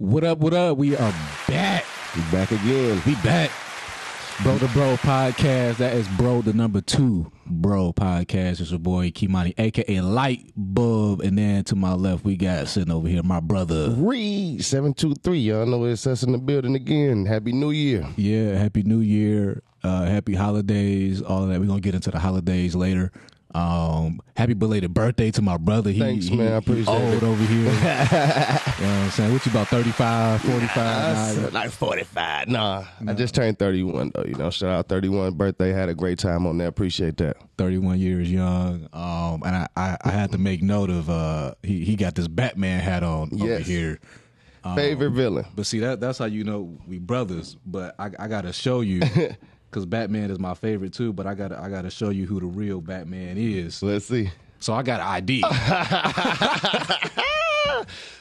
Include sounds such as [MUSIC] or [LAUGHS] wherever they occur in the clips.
What up? What up? We are back. We back again. We back. Bro to Bro podcast. That is Bro the number two Bro podcast. It's your boy Kimani, aka Light Bulb. And then to my left, we got sitting over here, my brother. Reed seven two three. Y'all know it's us in the building again. Happy New Year. Yeah, happy new year. Uh happy holidays, all of that. We're gonna get into the holidays later. Um, happy belated birthday to my brother. He, Thanks, he- man. I appreciate old it. over here. [LAUGHS] you know what I'm saying? What you about 35, 45? I Nah, like forty five. Nah, I just turned thirty one though. You know, shout out thirty one birthday. Had a great time on there. Appreciate that. 31 years young. Um, and I, I, I had to make note of uh, he he got this Batman hat on over Yes. here. Favorite villain. But see that that's how you know we brothers. But I, I gotta show you [LAUGHS] because Batman is my favorite too. But I gotta I gotta show you who the real Batman is. Let's see. So I got an ID. [LAUGHS]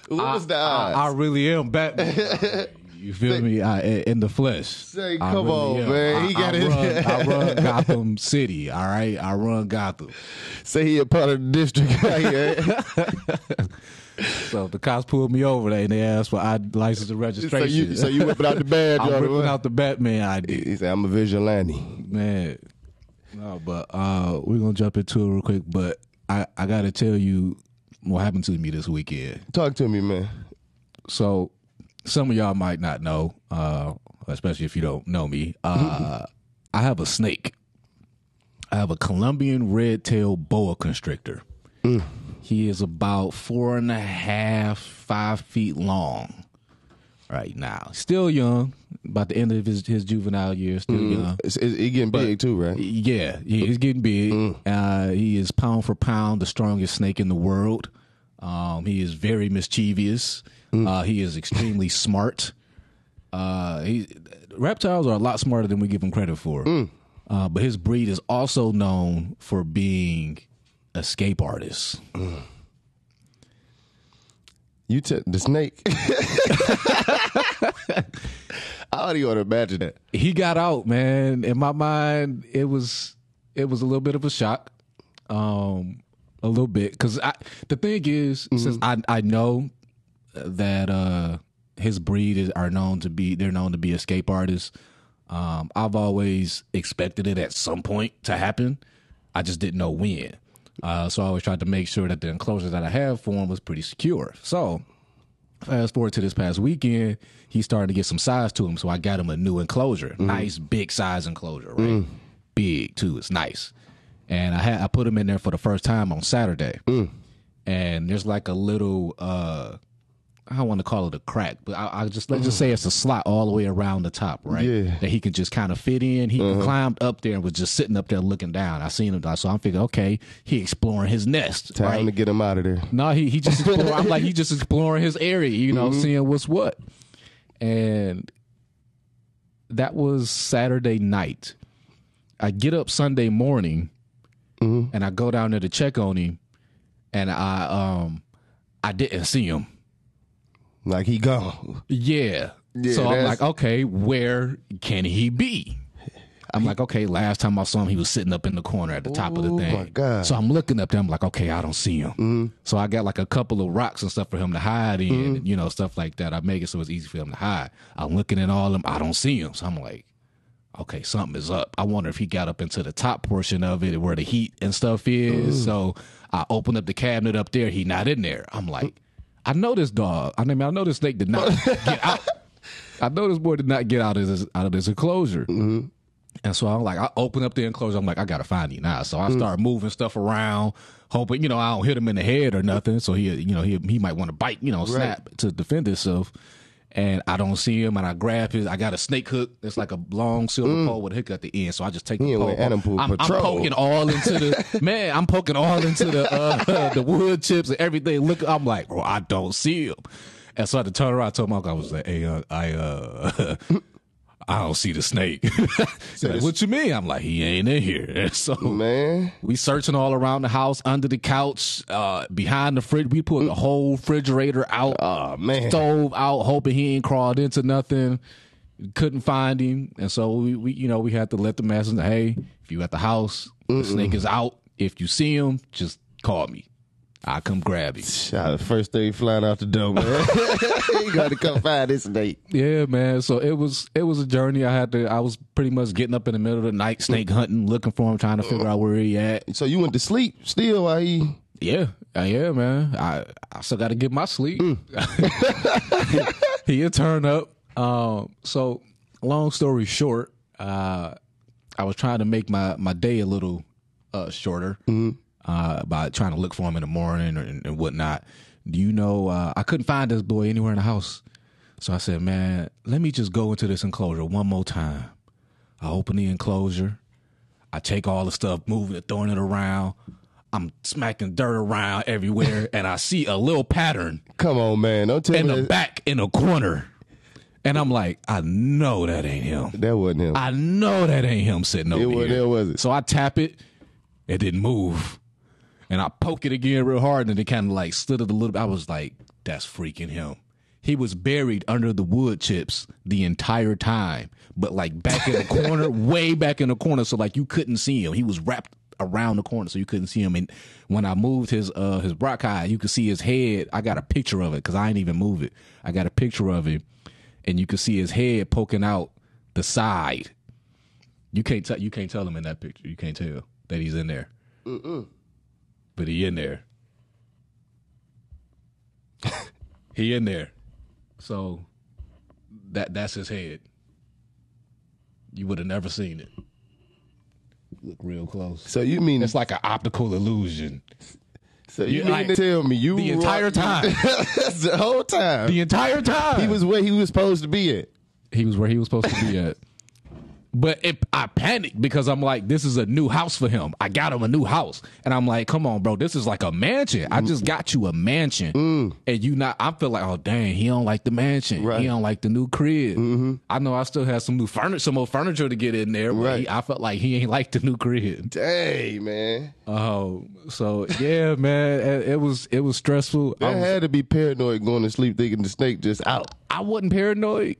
What was the I, I really am Batman. [LAUGHS] You feel me? I, in the flesh. Say, I come on, am. man. I, He got I it. Run, I [LAUGHS] run Gotham City. All right, I run Gotham. Say he a part of the district right here. So the cops pulled me over there and they asked for ID, license and so registration. you so you whipping out the badge. [LAUGHS] I'm the- out the Batman ID. He said, "I'm a vigilante." Man. No, but uh we're gonna jump into it real quick. But I, I gotta tell you what happened to me this weekend. Talk to me, man. So some of y'all might not know, uh, especially if you don't know me. Uh [LAUGHS] I have a snake. I have a Colombian red tail boa constrictor. He is about four and a half, five feet long right now. Still young, about the end of his, his juvenile years, still young. It's, it's, getting big too, right? Yeah, yeah, he's getting big. Uh, he is pound for pound the strongest snake in the world. Um, he is very mischievous. Uh, he is extremely [LAUGHS] smart. Uh, he, reptiles are a lot smarter than we give them credit for. Uh, but his breed is also known for being escape artists. You took the snake. [LAUGHS] I don't even want to imagine that. he got out, man. In my mind, it was it was a little bit of a shock, um, a little bit because the thing is, since I I know that uh, his breed is are known to be they're known to be escape artists. Um, I've always expected it at some point to happen. I just didn't know when. Uh, so I always tried to make sure that the enclosure that I have for him was pretty secure. So Fast forward to this past weekend, he started to get some size to him, so I got him a new enclosure, nice big size enclosure, right? Big too, it's nice. And I had I put him in there for the first time on Saturday, and there's like a little uh I don't want to call it a crack, but I, I just let's just mm-hmm. say it's a slot all the way around the top, right? Yeah. That he can just kind of fit in. He uh-huh. climbed up there and was just sitting up there looking down. I seen him, so I'm thinking, okay, he exploring his nest, Time right? to get him out of there. No, he he just explore, I'm like he just [LAUGHS] exploring his area, you know, mm-hmm. seeing what's what. And that was Saturday night. I get up Sunday morning mm-hmm. and I go down there to check on him and I um I didn't see him. Like he gone. Yeah. Yeah, so I'm like, okay, where can he be? I'm like, okay, last time I saw him, he was sitting up in the corner at the top of the Oh, thing. my God. So I'm looking up there. I'm like, okay, I don't see him. Mm-hmm. So I got like a couple of rocks and stuff for him to hide in, mm-hmm. you know, stuff like that. I make it so it's easy for him to hide. I'm looking at all of them. I don't see him. So I'm like, okay, something is up. I wonder if he got up into the top portion of it where the heat and stuff is. Mm. So I open up the cabinet up there. He not in there. I'm like, I know this dog. I mean, I know this snake did not get [LAUGHS] out. I know this boy did not get out of this out of this enclosure. Mm-hmm. And so I'm like, I open up the enclosure. I'm like, I gotta find you now. So I start mm. moving stuff around, hoping you know I don't hit him in the head or nothing. So he, you know, he he might want to bite, you know, snap to defend himself. And I don't see him, and I grab his. I got a snake hook. It's like a long silver pole with a hook at the end. So I just take the He pole. I'm, I'm poking all into the [LAUGHS] man. I'm poking all into the uh, [LAUGHS] the wood chips and everything. Look, I'm like, bro, I don't see him. And so I had to turn around. I told my uncle, I was like, hey, uh, I uh, [LAUGHS] I don't see the snake. [LAUGHS] Like, what you mean? I'm like, he ain't in here. [LAUGHS] And so Man. we searching all around the house, under the couch, uh, behind the fridge. We put the whole refrigerator out, Oh man. stove out, hoping he ain't crawled into nothing. Couldn't find him, and so we, we you know, we had to let the masses know, hey, if you at the house, the snake is out. If you see him, just call me. I come grab you. Shot the first thing flying out the door, man. [LAUGHS] you got to come find this date. Yeah, man. So it was it was a journey. I had to. I was pretty much getting up in the middle of the night, snake hunting, looking for him, trying to figure out where he at. So you went to sleep still while he. Yeah, uh, yeah, man. I I still got to get my sleep. [LAUGHS] He'll turn up. Um, so long story short, uh, I was trying to make my my day a little uh, shorter uh, by trying to look for him in the morning or, and, and whatnot. Do you know? Uh, I couldn't find this boy anywhere in the house, so I said, "Man, let me just go into this enclosure one more time." I open the enclosure. I take all the stuff, moving it, throwing it around. I'm smacking dirt around everywhere, [LAUGHS] and I see a little pattern Come on, man. Don't tell in me the that, back in a corner. And I'm like, I know that ain't him. that wasn't him. I know that ain't him sitting over it here. him, was it? So I tap it, it didn't move. And I poke it again real hard, and it kind of like slid it a little bit. I was like, that's freaking him. He was buried under the wood chips the entire time, but like back in the [LAUGHS] corner, way back in the corner, so like you couldn't see him. He was wrapped around the corner, so you couldn't see him. And when I moved his uh his bronchi, you could see his head. I got a picture of it because I ain't even move it. I got a picture of him, and you could see his head poking out the side. You can't tell. You can't tell him in that picture. You can't tell that he's in there. But he in there. [LAUGHS] he in there. So that that's his head. You would have never seen it. Look real close. so you mean It's like an optical illusion. so you you mean like- to tell me you The entire time. [LAUGHS] the whole time The entire time. he was where he was supposed to be at. he was where he was supposed to be at. But it, I panicked because I'm like, this is a new house for him. I got him a new house, and I'm like, come on, bro, this is like a mansion. I just got you a mansion, mm. and you not. I feel like, oh dang, he don't like the mansion. Right. He don't like the new crib. Mm-hmm. I know I still have some new furniture, some more furniture to get in there. But Right. he, I felt like he ain't like the new crib. Dang, man. Oh, so yeah, man, [LAUGHS] it, it was it was stressful. I was, had to be paranoid going to sleep thinking the snake just out. I wasn't paranoid.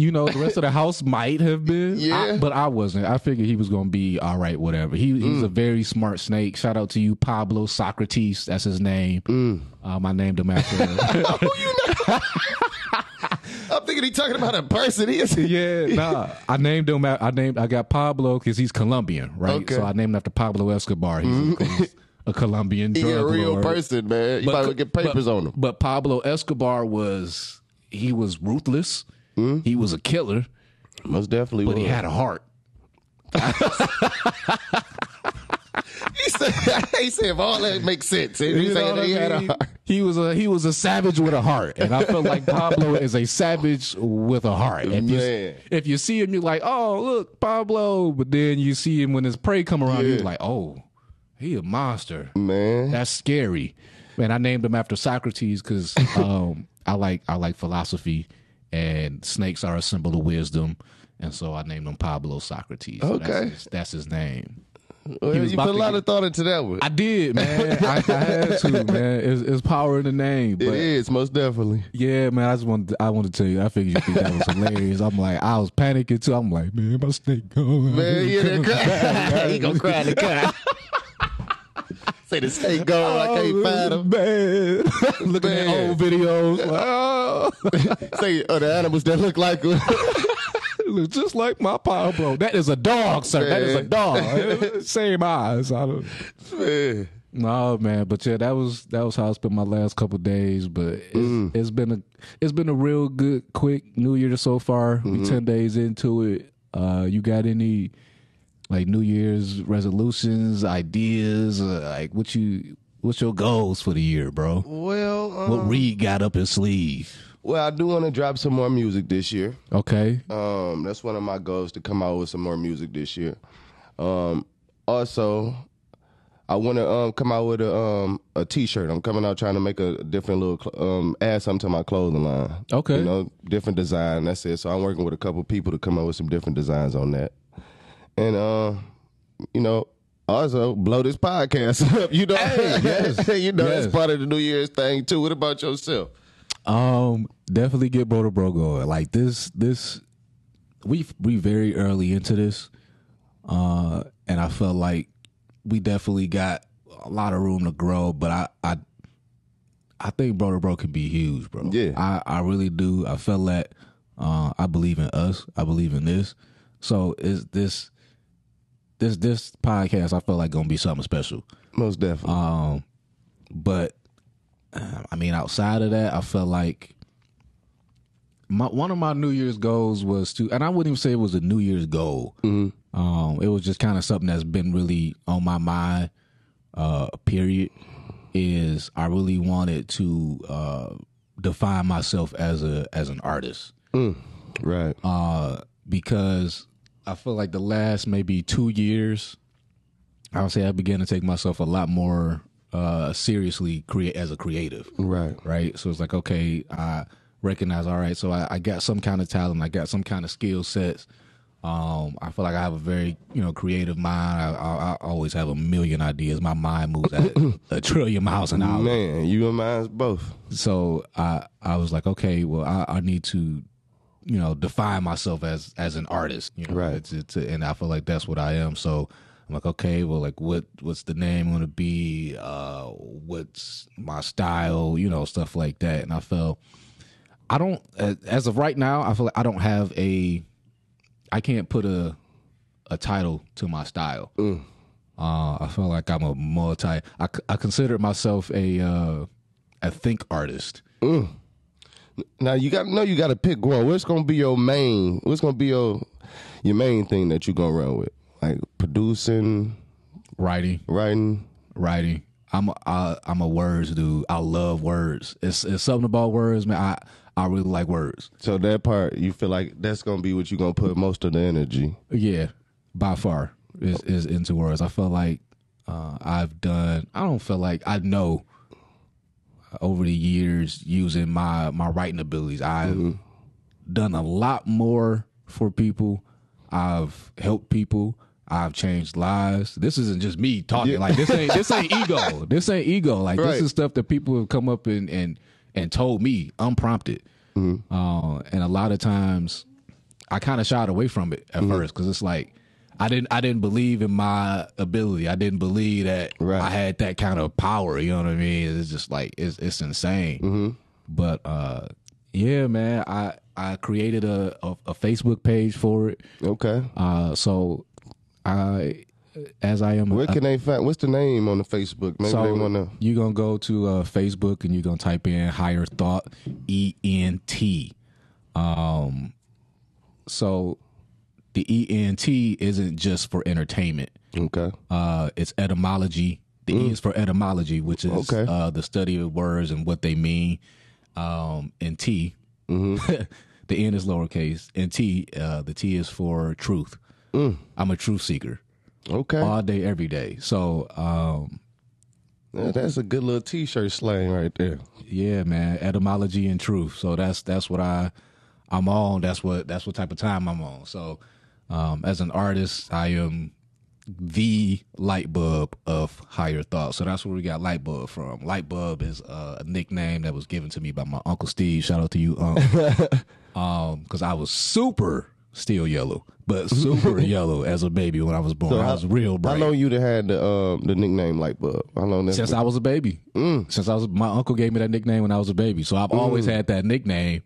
You know, the rest of the house might have been, Yeah. I- but I wasn't. I figured he was going to be all right, whatever. He, he's a Mm. very smart snake. Shout out to you, Pablo Socrates. That's his name. Mm. Um, I named him after. I'm thinking he talking about a person. He is yeah, nah. I named him. I named. I got Pablo because he's Colombian, right? Okay. So I named him after Pablo Escobar. He's, a, he's a Colombian [LAUGHS] He a real lord. person, man. You might well get papers but, on him. But Pablo Escobar was he was ruthless. Hmm? He was a killer, Most definitely but was. he had a heart. [LAUGHS] he, said, he said, if all that makes sense. He You know said what I he had a heart. He was a he was a savage with a heart, and I feel like Pablo is a savage with a heart. If you if you see him, you're like, oh look, Pablo, but then you see him when his prey come around, Yeah. you're like, oh, he a monster. Man. That's scary. Man, I named him after Socrates because um, I like I like philosophy, and snakes are a symbol of wisdom, and so I named him Pablo Socrates. So that's Okay. his- that's his name. Well, you put a lot get- of thought into that one. I did, man. [LAUGHS] I, I had to, man. It's, it's power in the name. it But is, most definitely. yeah, man. I just wanted. To, I wanted to tell you. I figured you think that was hilarious. I'm like, I was panicking too. I'm like, man, my snake gone. Man, he in there crying. [LAUGHS] [LAUGHS] he gonna cry in the car. Say the snake gone, I can't find him. Man, [LAUGHS] looking at Man. old videos. Like, [LAUGHS] oh, Say, oh, the animals that look like him. [LAUGHS] just like my Pablo. That is a dog, sir. That is a dog. Same eyes. I don't. Man. No man, but yeah, that was that was how I spent my last couple of days. But it's, Mm. it's been a it's been a real good, quick New Year so far. Mm-hmm. We ten days into it. Uh, you got any like New Year's resolutions, ideas? Uh, like what you what's your goals for the year, bro? Well, um, What Reed got up his sleeve? well, I do want to drop some more music this year. Okay, Um, that's one of my goals to come out with some more music this year. Um, also, I want to um come out with a um a t-shirt. I'm coming out trying to make a different little cl- um add something to my clothing line. Okay. you know, different design. That's it. So I'm working with a couple people to come up with some different designs on that, and uh, you know. Also, blow this podcast [LAUGHS] up. You know, [LAUGHS] yes. you know Yes. that's part of the New Year's thing too. What about yourself? Um, definitely get bro to bro going. Like this, this we we very early into this, uh, and I felt like we definitely got a lot of room to grow, but I I I think bro to bro can be huge, bro. Yeah. I I really do. I felt that uh, I believe in us. I believe in this. So is this this this podcast? I felt like gonna be something special. Most definitely. Um, but uh, I mean, outside of that, I felt like my one of my New Year's goals was to, and I wouldn't even say it was a New Year's goal. Um, it was just kind of something that's been really on my mind. Uh, period is I really wanted to uh, define myself as a as an artist right. uh, because I feel like the last maybe two years, I would say I began to take myself a lot more uh, seriously create as a creative, right. right? So it's like, okay, I recognize, all right, so I, I got some kind of talent, I got some kind of skill sets. Um, I feel like I have a very, you know, creative mind. I, I, I always have a million ideas. My mind moves at [COUGHS] a trillion miles an hour Man, you and mine's both. so I I was like, okay, well, I, I need to, you know, define myself as as an artist, you know, Right. It's, it's, and I feel like that's what I am. So I'm like, okay, well, like, what what's the name going to be? Uh, what's my style? You know, stuff like that. And I felt I don't, as- as of right now, I feel like I don't have a, I can't put a a title to my style. Uh, I feel like I'm a multi. i, I consider myself a uh, a think artist. Now you got to know you got to pick one. What's gonna be your main? What's gonna be your your main thing that you gonna run with? Like producing, Writing, writing. writing. I'm a, I, I'm a words dude. I love words. It's it's something about words, man. I I really like words. So that part, you feel like that's gonna be what you're gonna put most of the energy. Yeah, by far is is into words. I feel like uh, I've done. I don't feel like I know over the years using my my writing abilities. I've mm-hmm. done a lot more for people. I've helped people. I've changed lives. This isn't just me talking. Like this ain't this ain't [LAUGHS] ego. This ain't ego. Like Right. this is stuff that people have come up and and and told me unprompted. Mm-hmm. Uh, and a lot of times I kind of shied away from it at mm-hmm. first because it's like I didn't I didn't believe in my ability. I didn't believe that Right. I had that kind of power. You know what I mean? It's just like it's it's insane. But uh, yeah, man, I I created a, a a Facebook page for it. Okay. Uh, so I as I am Where can they find? What's the name on the Facebook? Maybe so they wanna. you're gonna go to uh, Facebook and you're gonna type in higher thought E N T. Um, so the E N T isn't just for entertainment. Okay. Uh, it's etymology. The E is for etymology, which is Mm. Okay. uh, the study of words and what they mean. Um, and T, Mm-hmm. [LAUGHS] the N is lowercase. And T, uh, the T is for truth. Mm. I'm a truth seeker Okay. all day, every day. So um, Yeah, that's a good little T-shirt slang right there. Yeah, man, etymology and truth. So that's that's what I I'm on. That's what that's what type of time I'm on. So um, as an artist, I am the light bulb of higher thought. So that's where we got light bulb from. Light bulb is uh, a nickname that was given to me by my uncle Steve. Shout out to you, [LAUGHS] um, um, because I was super still yellow, but [LAUGHS] super yellow as a baby when I was born. I was real bright. How long you done had the um, the nickname Light Bulb? How long that? Since I was a baby. Since I was, my uncle gave me that nickname when I was a baby. So I've always had that nickname.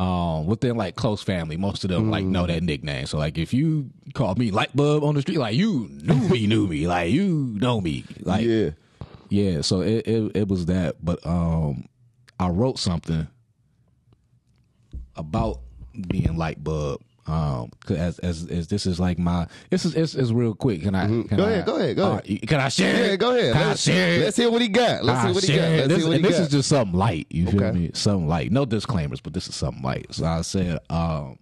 Um, within like close family, most of them like know that nickname. So like, if you call me light bulb on the street, like you knew me, knew me, like you know me, like yeah. yeah. so it, it it was that. But um, I wrote something about being light bulb. Um, 'cause as, as as this is like my this is it's, it's real quick. Can I? Can Mm-hmm. Go I- ahead, go ahead, go All ahead. Can I share? Yeah, it? go ahead. Can Let's, share let's hear what he got. Let's see what he got. Let's this, see what he this got. is just something light. You feel Okay. me? Something light. No disclaimers, but this is something light. So I said, um,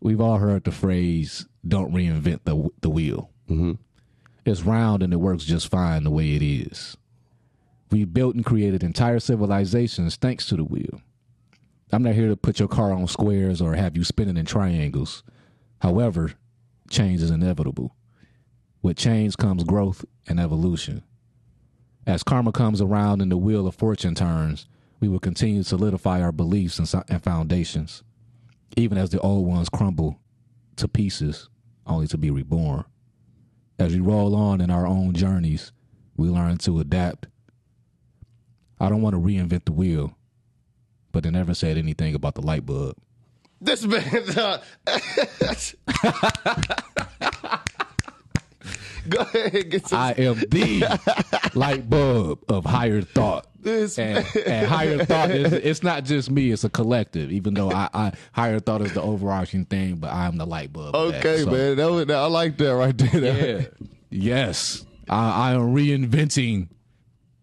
we've all heard the phrase "Don't reinvent the the wheel." Mm-hmm. It's round and it works just fine the way it is. We built and created entire civilizations thanks to the wheel. I'm not here to put your car on squares or have you spinning in triangles. However, change is inevitable. With change comes growth and evolution. As karma comes around and the wheel of fortune turns, we will continue to solidify our beliefs and, foundations, even as the old ones crumble to pieces, only to be reborn. As we roll on in our own journeys, We learn to adapt. I don't want to reinvent the wheel, but they never said anything about the light bulb. This man. [LAUGHS] Uh, [LAUGHS] Go ahead, get some. I am the [LAUGHS] light bulb of higher thought. This and, and higher thought is it's not just me; it's a collective. Even though I, I higher thought is the overarching thing, but I'm the light bulb. of that. okay, So, man. That was, I like that right there. Yeah. yes, I, I am reinventing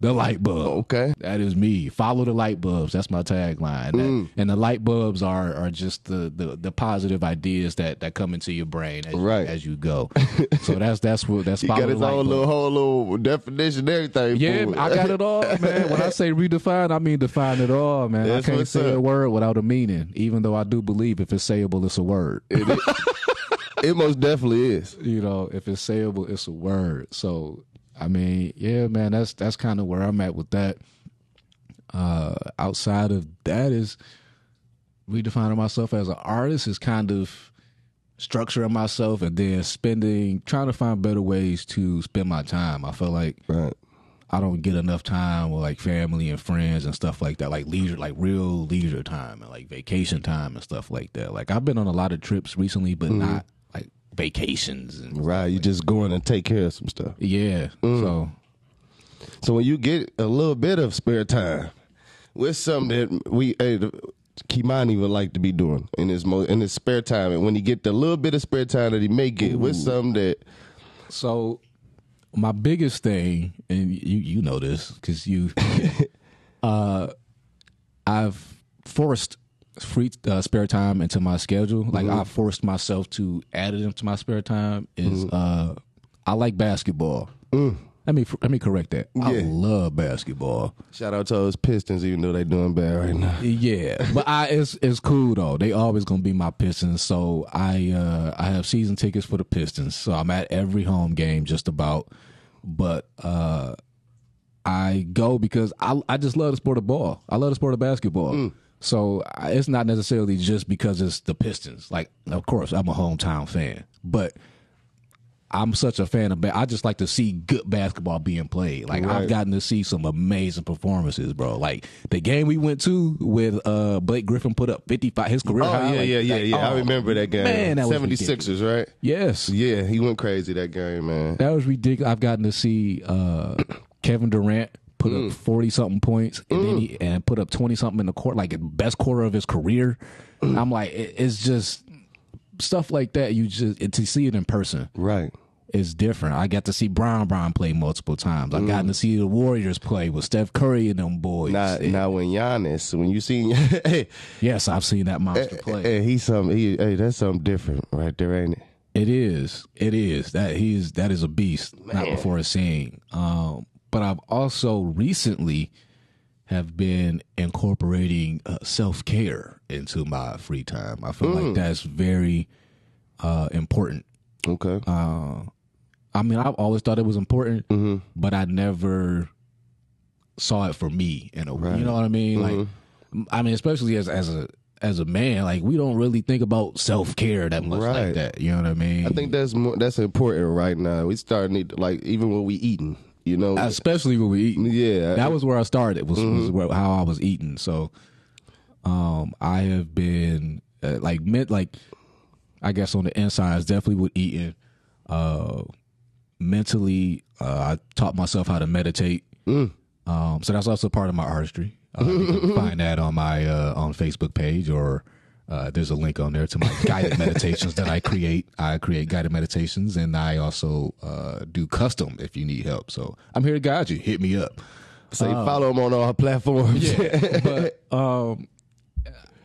the light bulb. Okay. That is me. Follow the light bulbs. That's my tagline. And, that- Mm. and the light bulbs are are just the, the, the positive ideas that, that come into your brain as, Right. you, as you go. [LAUGHS] so that's that's what that's follow got his light little whole little definition, everything. Yeah. I got it all, [LAUGHS] man. When I say redefine, I mean define it all, man. That's I can't say a word without a meaning, even though I do believe if it's sayable, it's a word. It [LAUGHS] most definitely is. you know, if it's sayable, it's a word. So, I mean, yeah, man, that's that's kind of where I'm at with that. Uh, outside of that is redefining myself as an artist is kind of structuring myself and then spending trying to find better ways to spend my time. I feel like Right. I don't get enough time with like family and friends and stuff like that, like leisure, like real leisure time and like vacation time and stuff like that. Like I've been on a lot of trips recently, but not like vacations and Right. You just going and take care of some stuff. yeah. Mm. So So when you get a little bit of spare time, what's something that we hey, Kimani would like to be doing in his mo- in his spare time, and when he get the little bit of spare time that he may get, what's something that so my biggest thing, and you you know this because you, [LAUGHS] uh, I've forced free uh, spare time into my schedule. Like I forced myself to add it into my spare time. Is uh, I like basketball. Let me let me correct that. I love basketball. shout out to those Pistons, even though they're doing bad right now. [LAUGHS] Yeah, but I it's it's cool though. They always gonna be my Pistons. So I uh I have season tickets for the Pistons. So I'm at every home game just about. But uh I go because I I just love the sport of ball. I love the sport of basketball. So it's not necessarily just because it's the Pistons. Like of course I'm a hometown fan, but I'm such a fan of. Ba- I just like to see good basketball being played. Like Right. I've gotten to see some amazing performances, bro. Like the game we went to with uh Blake Griffin put up 55 his career Oh high. yeah, like- yeah, yeah, like, yeah. I oh, remember that game. Man, that was 76ers, right? Yes, Yeah, he went crazy that game, man. that was ridiculous. I've gotten to see uh Kevin Durant put Mm. up 40 something points and then he and put up 20 something in the court, like the best quarter of his career. Mm. I'm like, it, it's just stuff like that. You just to see it in person. Right. is different. I got to see Bron Bron play multiple times. I Mm. got to see the Warriors play with Steph Curry and them boys. Now, It- now when Giannis, when you see, [LAUGHS] hey, yes, I've seen that monster play. hey, he's something. He, hey, that's something different right there, ain't it? It is. It is. That he is that is a beast. Not Man. before seeing. Um, but I've also recently have been incorporating uh, self care into my free time. I feel Mm. like that's very uh, important. Okay. I mean, I've always thought it was important, Mm-hmm. but I never saw it for me in a way. You know what I mean? Mm-hmm. Like, I mean, especially as as a as a man, like we don't really think about self care that much Right. like that. You know what I mean? I think that's more, that's important right now. We starting to like even when we eating, you know. especially when we eat. yeah. That was where I started. Was, was Mm-hmm. where, how I was eating. So, um, I have been uh, like meant like, I guess on the insides definitely with eating. Uh, mentally, uh, I taught myself how to meditate. Mm. Um, so that's also part of my artistry. Uh, you can [LAUGHS] find that on my uh, on Facebook page or. Uh, there's a link on there to my [LAUGHS] guided meditations that I create. I create guided meditations, and I also uh, do custom if you need help. So I'm here to guide you. Hit me up. Say follow him on all platforms. [LAUGHS] but um,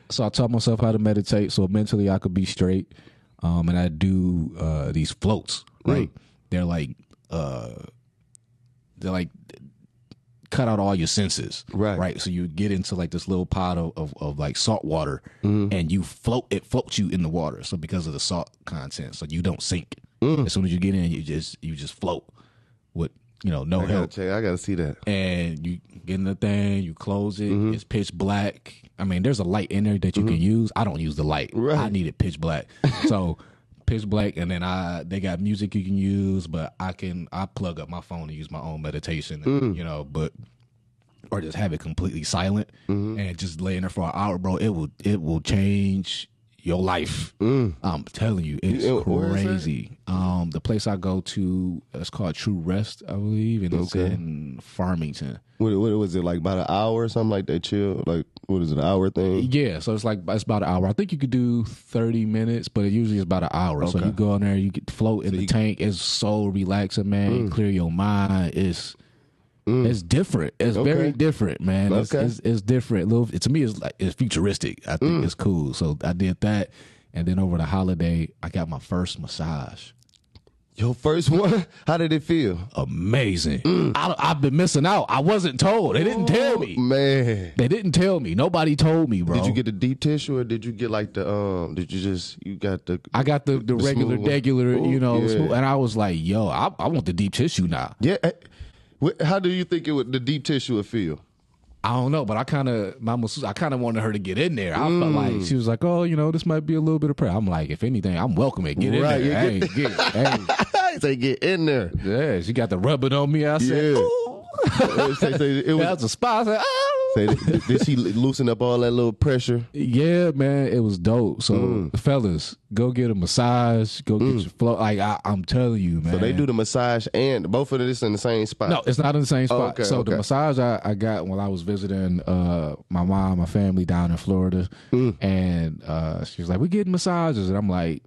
so I taught myself how to meditate, so mentally I could be straight. Um, and I do uh these floats, right? They're like uh, they're like cut out all your senses, Right. Right. So you get into like this little pot of of, of like salt water, Mm-hmm. and you float. It floats you in the water. So because of the salt content, so you don't sink. Mm. As soon as you get in, you just you just float with you know no I help check. I gotta see that. and you get in the thing, you close it, Mm-hmm. it's pitch black. I mean, there's a light in there that you can use. I don't use the light. Right. I need it pitch black. so [LAUGHS] pitch black, and then I they got music you can use, but I can I plug up my phone and use my own meditation, and, mm. you know, but or just have it completely silent mm-hmm. and just lay in there for an hour, bro. It will it will change your life. I'm telling you, it's Yeah, where is that? crazy. Um, the place I go to, it's called True Rest, I believe, and it's Okay. in Farmington. What, what was it like? About an hour or something like that? Chill. Like what is it? An hour thing? Yeah, so it's like it's about an hour. I think you could do thirty minutes, but it usually is about an hour. So you go in there, you get float in the tank. It's so relaxing, man. Mm. Clear your mind. It's it's different. It's very different, man. It's, Okay. it's, it's different. Little to me, it's like it's futuristic. I Mm. think it's cool. So I did that, and then over the holiday, I got my first massage. Your first one? [LAUGHS] How did it feel? Amazing. I, I've been missing out. I wasn't told. They didn't tell me. Man. They didn't tell me. Nobody told me, bro. Did you get the deep tissue or did you get like the um did you just you got the I got the, the, regular, smooth one. regular, you know, yeah. and I was like, "Yo, I, I want the deep tissue now." Yeah. eh, How do you think it would the deep tissue would feel? I don't know, but I kind of, my masseuse, I kind of wanted her to get in there. I felt like mm. she was like, "Oh, you know, this might be a little bit of prayer." I'm like, if anything, I'm welcome it. Get Right, in there. you Hey, get, hey, [LAUGHS] Say get in there. yeah, she got the rubbing on me. I said, Yeah. Say, say, it was, That's a spot. I said, "Oh." say, did, did she loosen up all that little pressure? Yeah, man, it was dope. So, Mm. fellas, go get a massage. Go get your flow. Like I, I'm telling you, man. So they do the massage and both of this in the same spot. No, it's not in the same spot. okay, so the massage I, I got when I was visiting uh, my mom, my family down in Florida, Mm. and uh, she was like, "We getting massages," and I'm like,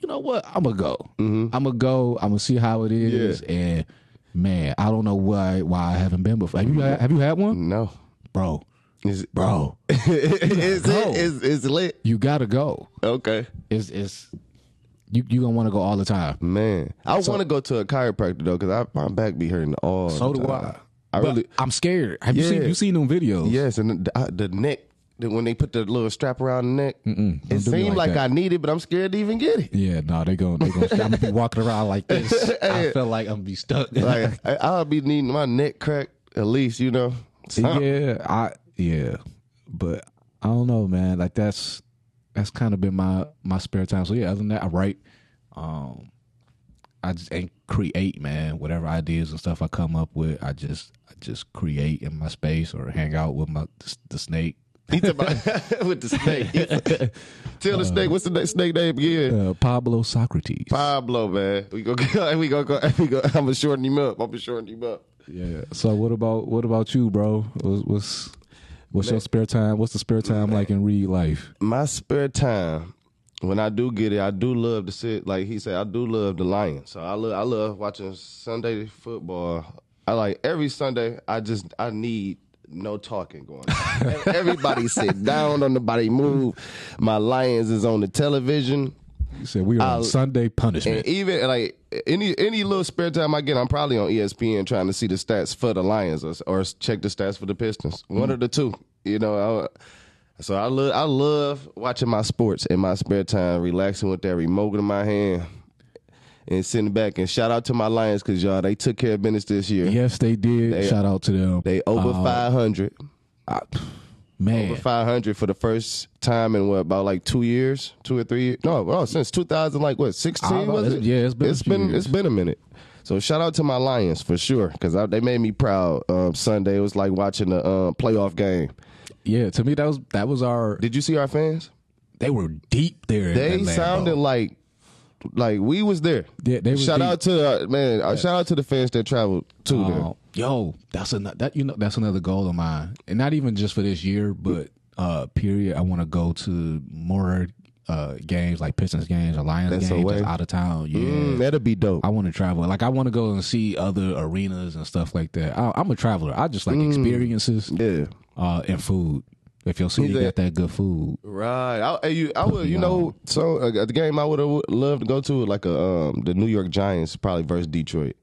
"You know what? I'm gonna go. Mm-hmm. I'm gonna go. I'm gonna see how it is." And man, I don't know why why I haven't been before. Have you had, have you had one, No. bro? Is, Bro, [LAUGHS] is Go. it is is lit? you gotta go. Okay. It's it's you you gonna want to go all the time. Man, I want to go to a chiropractor though, because I my back be hurting all. So the do. I. I But really I'm scared. Have you seen you seen them videos? yes, and the, the neck when they put the little strap around the neck, Don't it seemed like like. I need it, but I'm scared to even get it. Yeah, no, they going they going I'm gonna be walking around like this. [LAUGHS] I feel like I'm gonna be stuck. [LAUGHS] Like I, I'll be needing my neck cracked at least, you know. something. yeah, I yeah, but I don't know, man. Like that's that's kind of been my my spare time. So yeah, other than that, I write. Um, I just and create, man. Whatever ideas and stuff I come up with, I just I just create in my space or hang out with my the snake. He talking about- [LAUGHS] with the snake. Tell the snake what's the snake name again? Uh, Pablo Socrates. Pablo, man. We go. [LAUGHS] We go. go [LAUGHS] we go. I'm gonna shorten him up. I'm gonna shorten him up. Yeah. So what about what about you, bro? What's what's, what's your spare time? What's the spare time like in Reed life? my spare time when I do get it, I do love to sit. Like he said, I do love the Lions. So I love I love watching Sunday football. I like every Sunday. I just I need no talking going on. Everybody sit down, don't nobody move. My Lions is on the television. You said we are on Sunday punishment. And even like any any little spare time I get, I'm probably on ESPN trying to see the stats for the Lions or, or check the stats for the Pistons. One mm-hmm. of the two, you know. I, so I love I love watching my sports in my spare time, relaxing with that remote in my hand, and sitting back. And shout out to my Lions because y'all they took care of business this year. yes, they did. Shout out to them. They over Uh, 500, man. over 500 for the first time in what about like two years, two or three? years? No, oh, since 2000, like what 16 I don't know. was it? yeah, it's been a it's been years. it's been a minute. So shout out to my Lions for sure because they made me proud. Um, Sunday it was like watching a um, playoff game. Yeah, to me that was that was our. Did you see our fans? They were deep there. They sounded like like we was there. Yeah, they was shout deep. out to uh, man. Uh, shout out to the fans that traveled to there. Uh, yo, that's another that you know that's another goal of mine, and not even just for this year, but uh, period. I want to go to more uh games like Pistons games or Lions That's games just out of town. Yeah. Mm, that'd be dope. I want to travel. Like I want to go and see other arenas and stuff like that. I, I'm a traveler. I just like experiences yeah. uh, and food. If your city got that good food, Right. I, you, I would, you know, so uh, the game I would have loved to go to like a um, the New York Giants probably versus Detroit.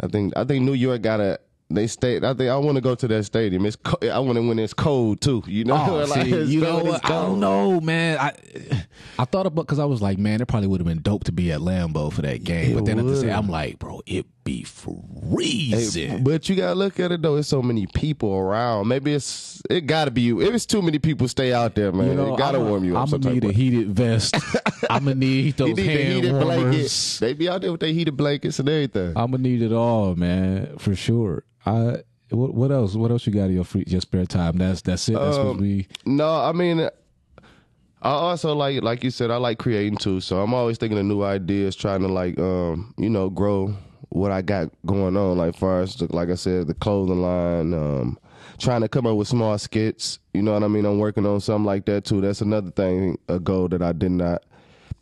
I think I think New York got a they stayed. I think I want to go to that stadium. It's co- I want to when it's cold too. You know, Oh, [LAUGHS] Like, see, you know what? I don't know, man. I [SIGHS] I thought about because I was like, man, it probably would have been dope to be at Lambeau for that game. It but then at the same. I'm like, bro, it be Hey, freezing. but you gotta look at it though. It's so many people around. Maybe it's it gotta be you. If it's too many people, stay out there, man. you know, it gotta I'm warm you up. I'm gonna need a heated vest. [LAUGHS] I'm gonna need those need the hand heated warmers. blankets. They be out there with their heated blankets and everything. I'm gonna need it all, man, for sure. I what, what else? What else you got in your free your spare time? That's that's it. That's Um, what we. No, I mean, I also like, like you said, I like creating too. So I'm always thinking of new ideas, trying to like, um, you know, grow what I got going on. Like far as like I said, the clothing line, um, trying to come up with small skits. You know what I mean? I'm working on something like that too. That's another thing, a goal that I did not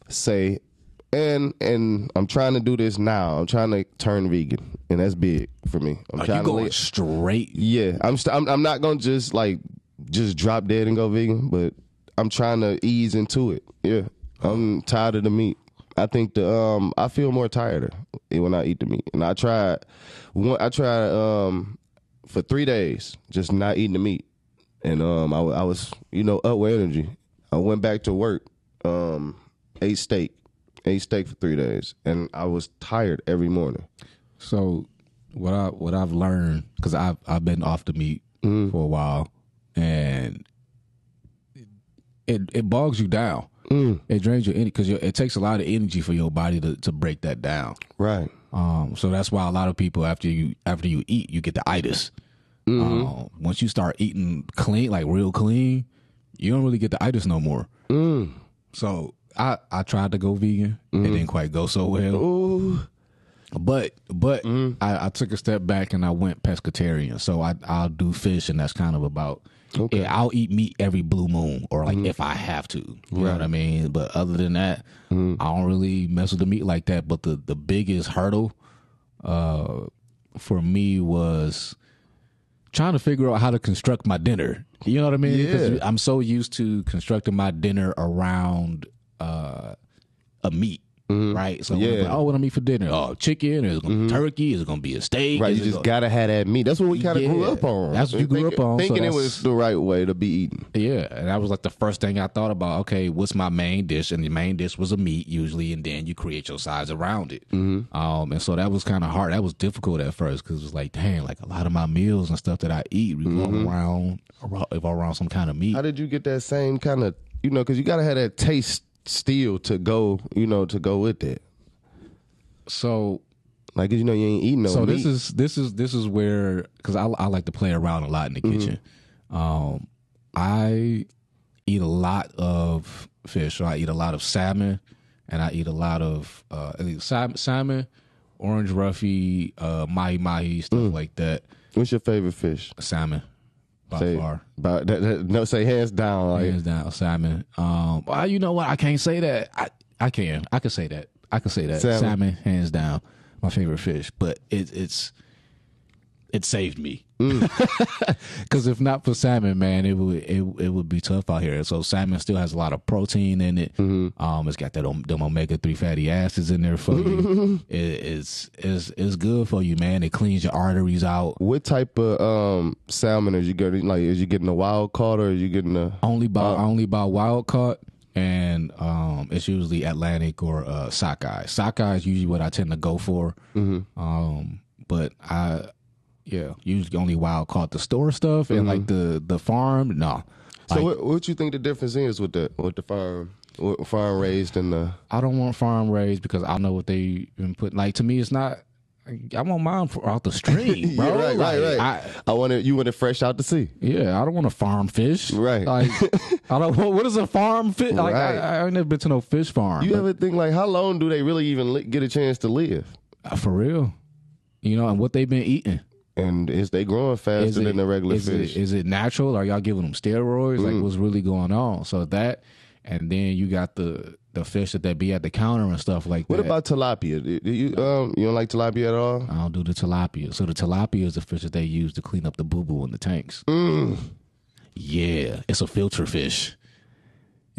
say. And and I'm trying to do this now. I'm trying to turn vegan, and that's big for me. I'm Are trying you to going live- straight? yeah, I'm, st- I'm I'm not gonna just like just drop dead and go vegan, but I'm trying to ease into it. Yeah, I'm tired of the meat. I think the um I feel more tired when I eat the meat, and I tried one I tried um for three days just not eating the meat, and um I, I was you know up with energy. I went back to work, um ate steak, ate steak for three days, and I was tired every morning. So what I what I've learned because I've I've been off the meat Mm-hmm. for a while, and it it bogs you down. Mm. It drains your energy because it takes a lot of energy for your body to, to break that down. Right. Um, so that's why a lot of people after you after you eat, you get the itis. Mm-hmm. Um, once you start eating clean, like real clean, you don't really get the itis no more. Mm. So I I tried to go vegan. It didn't quite go so well. Ooh. But but Mm-hmm. I, I took a step back and I went pescatarian. So I I'll do fish and that's kind of about Okay. I'll eat meat every blue moon or like if I have to. You know what I mean? But other than that, I don't really mess with the meat like that. But the, the biggest hurdle uh for me was trying to figure out how to construct my dinner. You know what I mean? Because Yeah. I'm so used to constructing my dinner around uh a meat. Right, so Mm-hmm. Yeah. like, oh, what I eat for dinner? Oh, chicken? Is it gonna be turkey? Is it gonna be a steak? Right, Is you just gonna- gotta have that meat. That's what we kind of grew up on. that's what you grew Thinking- up on, so Thinking it was the right way to be eaten. Yeah, and that was like the first thing I thought about. Okay, what's my main dish? And the main dish was a meat usually, and then you create your sides around it. Mm-hmm. Um, and so that was kind of hard. That was difficult at first because it was like, dang, like a lot of my meals and stuff that I eat revolve around around revolve around some kind of meat. How did you get that same kind of, you know, because you gotta have that taste still to go, you know, to go with it. so Like, you know, you ain't eating no so meat. this is this is this is where because I, I like to play around a lot in the kitchen. Um, I eat a lot of fish. So I eat a lot of salmon, and I eat a lot of uh, I eat sam- salmon, orange roughy, uh, mahi mahi stuff like that. What's your favorite fish? Salmon, by Say, far. About that, that- no, say hands down. Like, Hands down, Simon. Um, well, you know what? I can't say that. I I can. I can say that. I can say that. Salmon. Salmon, hands down, my favorite fish. But it, it's it saved me. [LAUGHS] Because if not for salmon, man, it would it, it would be tough out here. So salmon still has a lot of protein in it. Um, it's got that om- them omega three fatty acids in there for you. [LAUGHS] It, it's it's it's good for you, man. It cleans your arteries out. what type of um, salmon are you getting? Like, is you getting a wild caught or are you getting a? Only by only by wild caught, and um, it's usually Atlantic or uh, sockeye. Sockeye is usually what I tend to go for. Um, but I, yeah, usually only wild caught. The store stuff and like the the farm, no. So, Like, what, what you think the difference is with the with the farm, farm raised and the? I don't want farm raised because I know what they been putting. Like to me, it's not. I want mine for, out the stream, [LAUGHS] bro. Yeah, right, right, Like, right. I, I want it. You want it fresh out the sea. Yeah, I don't want to farm fish. Right. Like, I don't. What, what is a farm fish? Like, Right. I, I ain't never been to no fish farm. You ever think like how long do they really even li- get a chance to live? Uh, for real? You know, and what they've been eating? And is they growing faster Is it, than the regular is fish? It, is it natural? Are y'all giving them steroids? Mm. Like, what's really going on? So that, and then you got the the fish that they be at the counter and stuff like what that. What about tilapia? Do you um you don't like tilapia at all? I don't do the tilapia. So the tilapia is the fish that they use to clean up the boo boo in the tanks. Mm. Yeah, it's a filter fish.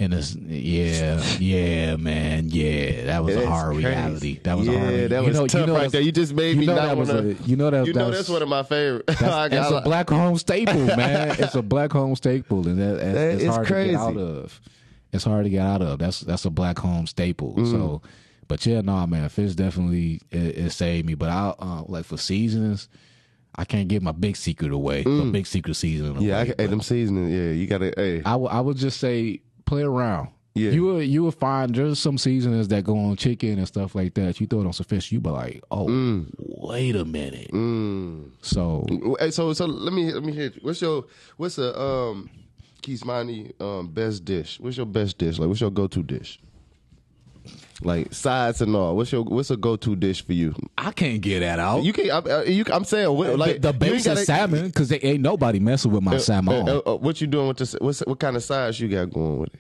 And it's yeah, yeah, man, yeah. That was a hard crazy. reality. That was yeah, a hard. that you was know, tough you know right there. You just made you me know not that was wanna. a, you know that you know that's, that's one of my favorite. That's, [LAUGHS] that's a black home staple, [LAUGHS] man. it's a black home staple, and that, that- That it's is hard to get out of. It's hard to get out of. That's that's a black home staple. Mm. So, but yeah, no, man, fish definitely it, it saved me. But I uh, like for seasons. I can't give my big secret away. My big secret seasoning. Mm. yeah, I, can- hey, them seasoning. Yeah, you gotta. Hey, I I would just say play around. Yeah. You will you will find there's some seasonings that go on chicken and stuff like that. You throw it on some fish, you be like, oh, wait a minute. mm. So Hey, so so let me let me hear. What's your what's the um Kimani um best dish? What's your best dish? Like what's your go to dish? Like sides and all. What's your what's a go to dish for you? I can't get that out. You can. I, you, I'm saying what, like the, the basic gotta- salmon because they ain't nobody messing with my salmon. Uh, uh, uh, what you doing with this? What's what kind of size you got going with it?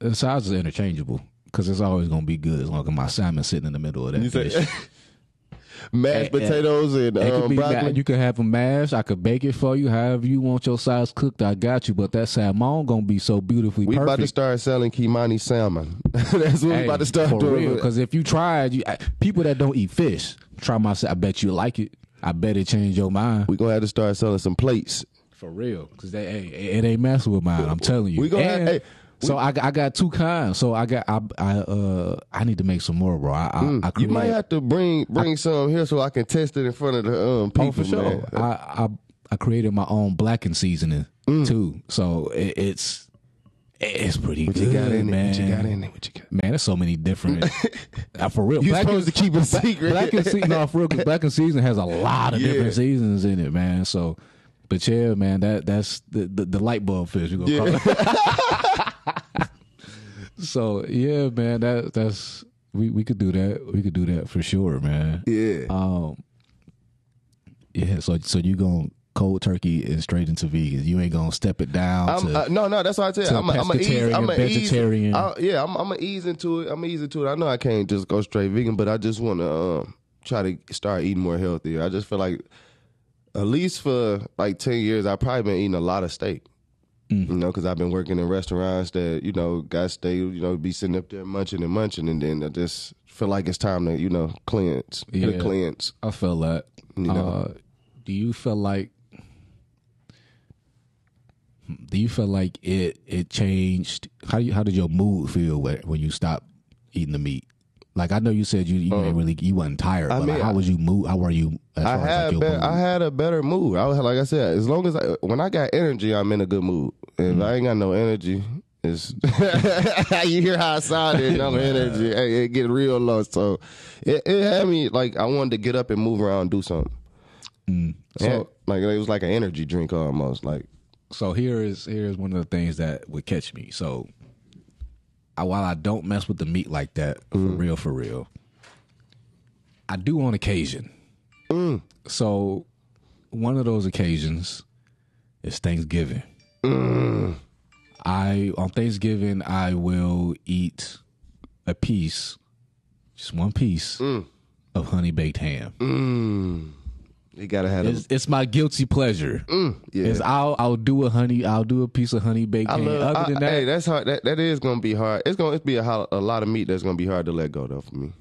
the size is interchangeable because it's always gonna be good as long as my salmon sitting in the middle of that You say- dish. [LAUGHS] Mashed eh, potatoes and could um, be ma- broccoli. you can have them mashed. I could bake it for you. However you want your size cooked, I got you. But that salmon gonna be so beautifully we perfect. about to start selling Kimani salmon. [LAUGHS] That's what we Hey, about to start doing. Because if you tried, you, I- people that don't eat fish try my. I bet you like it. I bet it changed your mind we gonna have to start selling some plates. for real. Because they, hey, it ain't messing with mine. I'm telling you. We gonna have- And hey, so I, got- I got two kinds. So I got I I uh I need to make some more, bro. I I, I Mm, You create, might have to bring bring some here so I can test it in front of the um, people. oh for sure. man. I, I I created my own blackened seasoning Mm. too. So it, it's it's pretty What good, you got in it? man. What you got in it? What you got? Man, there's so many different. [LAUGHS] uh, for real, You Black supposed and- to keep it secret. Black and season, no, for real, 'cause Black and season has a lot of Yeah. different seasons in it, man. So, but yeah, man, that that's the the, the light bulb fish. You gonna call it. [LAUGHS] [LAUGHS] so yeah, man, that that's we we could do that. We could do that for sure, man. Yeah. Um, yeah. So so you gonna cold turkey and straight into vegan. You ain't gonna step it down. I'm, to, uh, no, no, that's what I tell you. I'm a, I'm a ease, I'm a vegetarian. Ease, I, yeah, I'm, I'm a ease into it. I'm ease into it. I know I can't just go straight vegan, but I just want to um, try to start eating more healthier. I just feel like, at least for like ten years, I've probably been eating a lot of steak. Mm. You know, because I've been working in restaurants that you know guys steak. You know, be sitting up there munching and munching, and then I just feel like it's time to you know cleanse, [LAUGHS] Yeah. cleanse. I feel that. You know. Uh, do you feel like? Do you feel like it it changed? How you how did your mood feel when, when you stopped eating the meat? Like I know you said you you ain't really you wasn't tired, but like, mean, how was you mood? How were you as I had like be-? I had a better mood. I was like I said, as long as I when I got energy, I'm in a good mood. If Mm. I ain't got no energy, it's [LAUGHS] you hear how I sounded. No [LAUGHS] energy, hey, it get real low. So it, it had me like I wanted to get up and move around, and do something. Mm. So So like it was like an energy drink almost. Like so here is here is one of the things that would catch me. So I, while I don't mess with the meat like that for mm. real, for real, I do on occasion. Mm. So one of those occasions is Thanksgiving. Mm. I on Thanksgiving I will eat a piece, just one piece of honey baked ham. Mm, you gotta have It's, it's my guilty pleasure. yeah. Is I'll I'll do a honey I'll do a piece of honey baked I love. Other I- than that, hey, that's hard. That that is gonna be hard. It's gonna be a, ho- a lot of meat that's gonna be hard to let go though for me.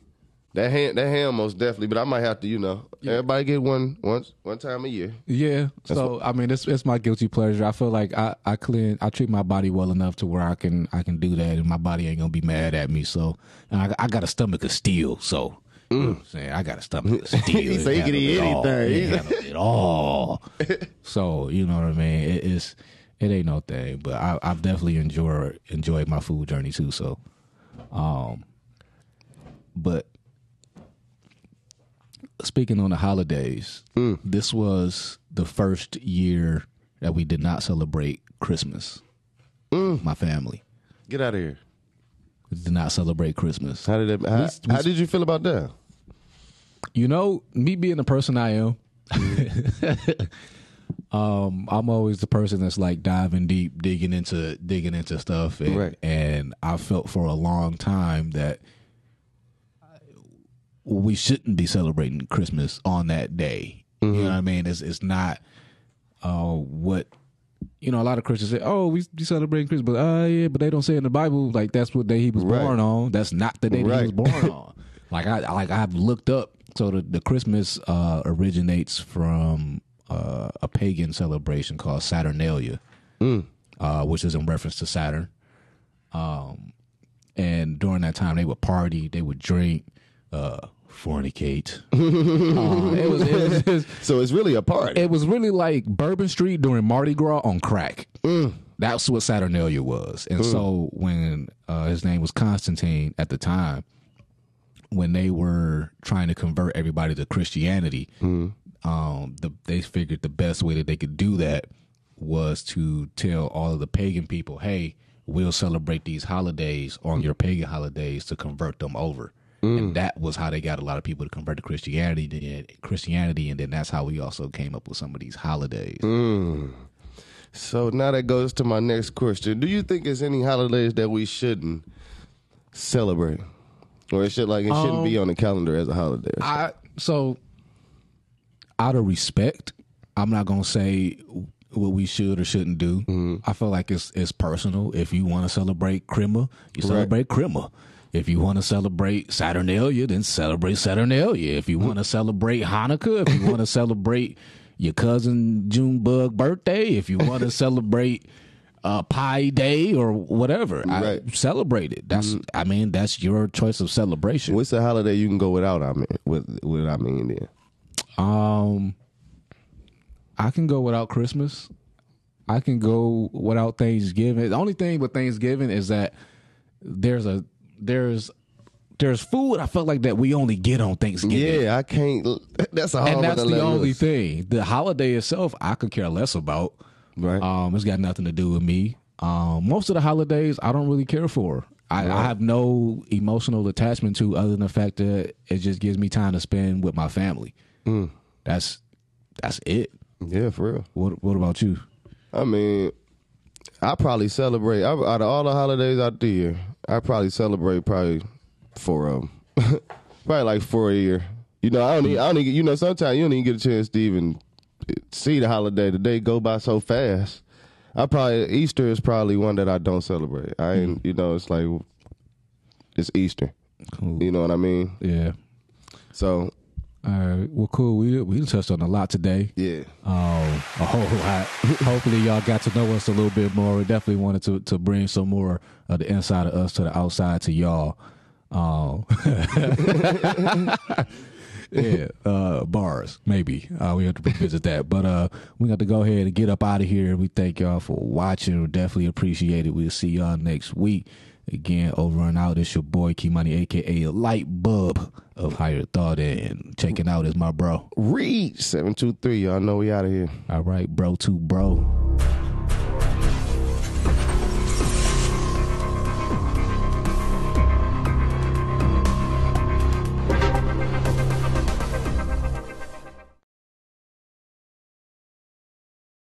That ham, that ham, most definitely. But I might have to, you know, everybody get one once, one time a year. yeah. So I mean, it's it's my guilty pleasure. I feel like I I clean I treat my body well enough to where I can I can do that, and my body ain't gonna be mad at me. So I I got a stomach of steel. So. Mm. You know what I'm saying I got a stomach [LAUGHS] steel. He say he can eat anything. Handle it all. [LAUGHS] so you know what I mean. It, it's it ain't no thing, but I, I've definitely enjoyed enjoyed my food journey too. So, um, but speaking on the holidays, mm. this was the first year that we did not celebrate Christmas. Mm. My family Get out of here. did not celebrate Christmas. How did that? How, We- we- how did you feel about that? You know, me being the person I am, [LAUGHS] um, I'm always the person that's like diving deep, digging into digging into stuff, and, Right. and I felt for a long time that we shouldn't be celebrating Christmas on that day. You know what I mean? It's it's not uh, what you know, a lot of Christians say, "Oh, we, we celebrate Christmas," but uh, yeah, but they don't say in the Bible like that's what day he was Right. born on. That's not the day that he was born on. [LAUGHS] Like I like I've looked up. So the, the Christmas uh, originates from uh, a pagan celebration called Saturnalia, uh, which is in reference to Saturn. Um, and during that time, they would party, they would drink, uh, fornicate. [LAUGHS] Uh, it was it was, So it's really a party. it was really like Bourbon Street during Mardi Gras on crack. That's what Saturnalia was. And so when uh, his name was Constantine at the time, when they were trying to convert everybody to Christianity, mm-hmm. um, the, they figured the best way that they could do that was to tell all of the pagan people, "Hey, we'll celebrate these holidays on your pagan holidays to convert them over." And mm. that was how they got a lot of people to convert to Christianity. Then Christianity, and then that's how we also came up with some of these holidays. Mm. So now that goes to my next question. Do you think there's any holidays that we shouldn't celebrate? Or it should like it shouldn't be um, on the calendar as a holiday. I so out of respect, I'm not gonna say what we should or shouldn't do. Mm-hmm. I feel like it's it's personal. If you want to celebrate Krima, you celebrate Krima. If you want to celebrate Saturnalia, then celebrate Saturnalia. If you mm-hmm. want to celebrate Hanukkah, if you want to [LAUGHS] celebrate your cousin Junebug birthday, if you want to [LAUGHS] celebrate uh, Pi Day or whatever, I celebrate it. That's I mean that's your choice of celebration. What's the holiday you can go without? I mean, with what I mean then. Um, I can go without Christmas. I can go without Thanksgiving. The only thing with Thanksgiving is that there's a there's there's food I felt like that we only get on Thanksgiving. Yeah, I can't. [LAUGHS] That's a And that's the only loose. thing. The holiday itself, I could care less about. Right. Um, it's got nothing to do with me. Um, most of the holidays, I don't really care for. I, I have no emotional attachment to, other than the fact that it just gives me time to spend with my family. Mm. That's that's it. yeah, for real. What What about you? I mean, I probably celebrate I, out of all the holidays out there. I probably celebrate probably four of them. [LAUGHS] probably like four a year. You know, I don't. Even, I don't even. You know, sometimes you don't even get a chance to even see the holiday. The day go by so fast. I probably Easter is probably one that I don't celebrate. I ain't. You know, it's like it's Easter. Cool. You know what I mean? Yeah. So All right. Well, cool. We we touched on a lot today. yeah. Um, a whole [LAUGHS] lot. Hopefully, y'all got to know us a little bit more. We definitely wanted to to bring some more of the inside of us to the outside to y'all. Um, [LAUGHS] [LAUGHS] yeah, uh, bars maybe. Uh, we have to revisit that, but uh, we got to go ahead and get up out of here. We thank y'all for watching. We definitely appreciate it. We'll see y'all next week. Again, over and out. It's your boy Kimani, aka Light Bulb of Higher Thought, and checking out is my bro. Reed seven two three. Y'all know we out of here. All right, bro, to bro.